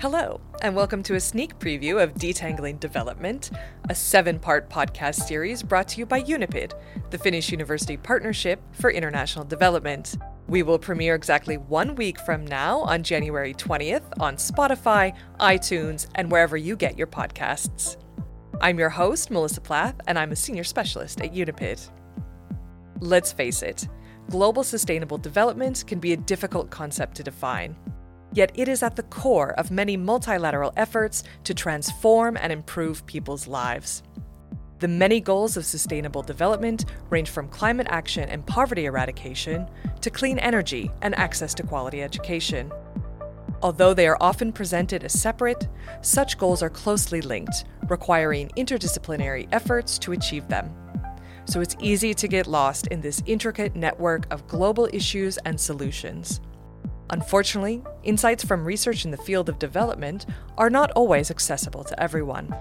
Hello, and welcome to a sneak preview of Detangling Development, a seven part podcast series brought to you by UNIPID, the Finnish University Partnership for International Development. We will premiere exactly one week from now on January 20th on Spotify, iTunes, and wherever you get your podcasts. I'm your host, Melissa Plath, and I'm a senior specialist at UNIPID. Let's face it, global sustainable development can be a difficult concept to define. Yet it is at the core of many multilateral efforts to transform and improve people's lives. The many goals of sustainable development range from climate action and poverty eradication to clean energy and access to quality education. Although they are often presented as separate, such goals are closely linked, requiring interdisciplinary efforts to achieve them. So it's easy to get lost in this intricate network of global issues and solutions. Unfortunately, insights from research in the field of development are not always accessible to everyone.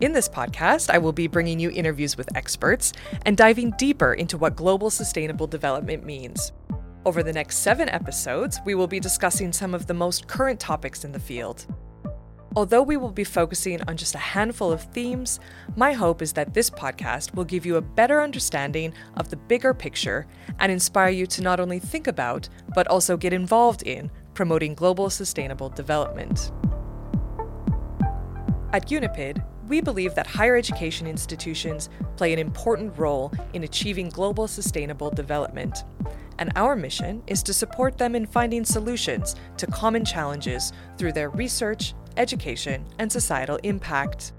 In this podcast, I will be bringing you interviews with experts and diving deeper into what global sustainable development means. Over the next seven episodes, we will be discussing some of the most current topics in the field. Although we will be focusing on just a handful of themes, my hope is that this podcast will give you a better understanding of the bigger picture and inspire you to not only think about, but also get involved in promoting global sustainable development. At UNIPID, we believe that higher education institutions play an important role in achieving global sustainable development. And our mission is to support them in finding solutions to common challenges through their research, education, and societal impact.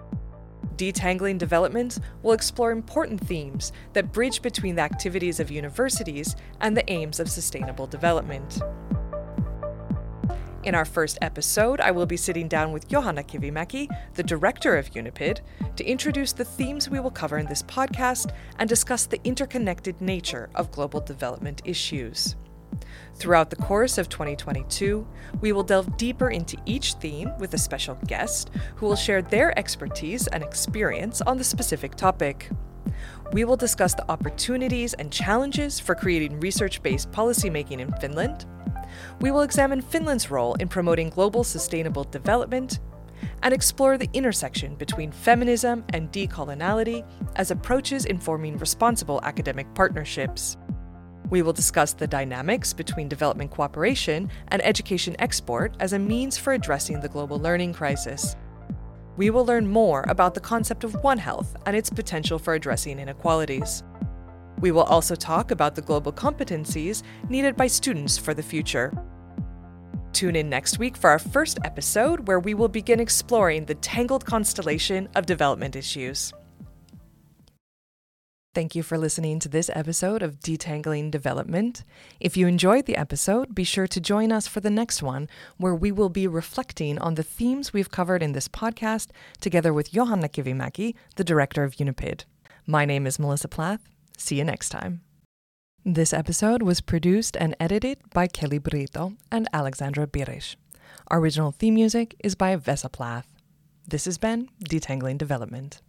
Detangling Development will explore important themes that bridge between the activities of universities and the aims of sustainable development. In our first episode, I will be sitting down with Johanna Kivimäki, the director of UNIPID, to introduce the themes we will cover in this podcast and discuss the interconnected nature of global development issues. Throughout the course of 2022, we will delve deeper into each theme with a special guest who will share their expertise and experience on the specific topic. We will discuss the opportunities and challenges for creating research based policymaking in Finland. We will examine Finland's role in promoting global sustainable development and explore the intersection between feminism and decoloniality as approaches informing responsible academic partnerships. We will discuss the dynamics between development cooperation and education export as a means for addressing the global learning crisis. We will learn more about the concept of One Health and its potential for addressing inequalities. We will also talk about the global competencies needed by students for the future. Tune in next week for our first episode where we will begin exploring the tangled constellation of development issues. Thank you for listening to this episode of Detangling Development. If you enjoyed the episode, be sure to join us for the next one, where we will be reflecting on the themes we've covered in this podcast together with Johanna Kivimäki, the director of UNIPID. My name is Melissa Plath. See you next time. This episode was produced and edited by Kelly Brito and Alexandra Birish. Our original theme music is by Vesa Plath. This has been Detangling Development.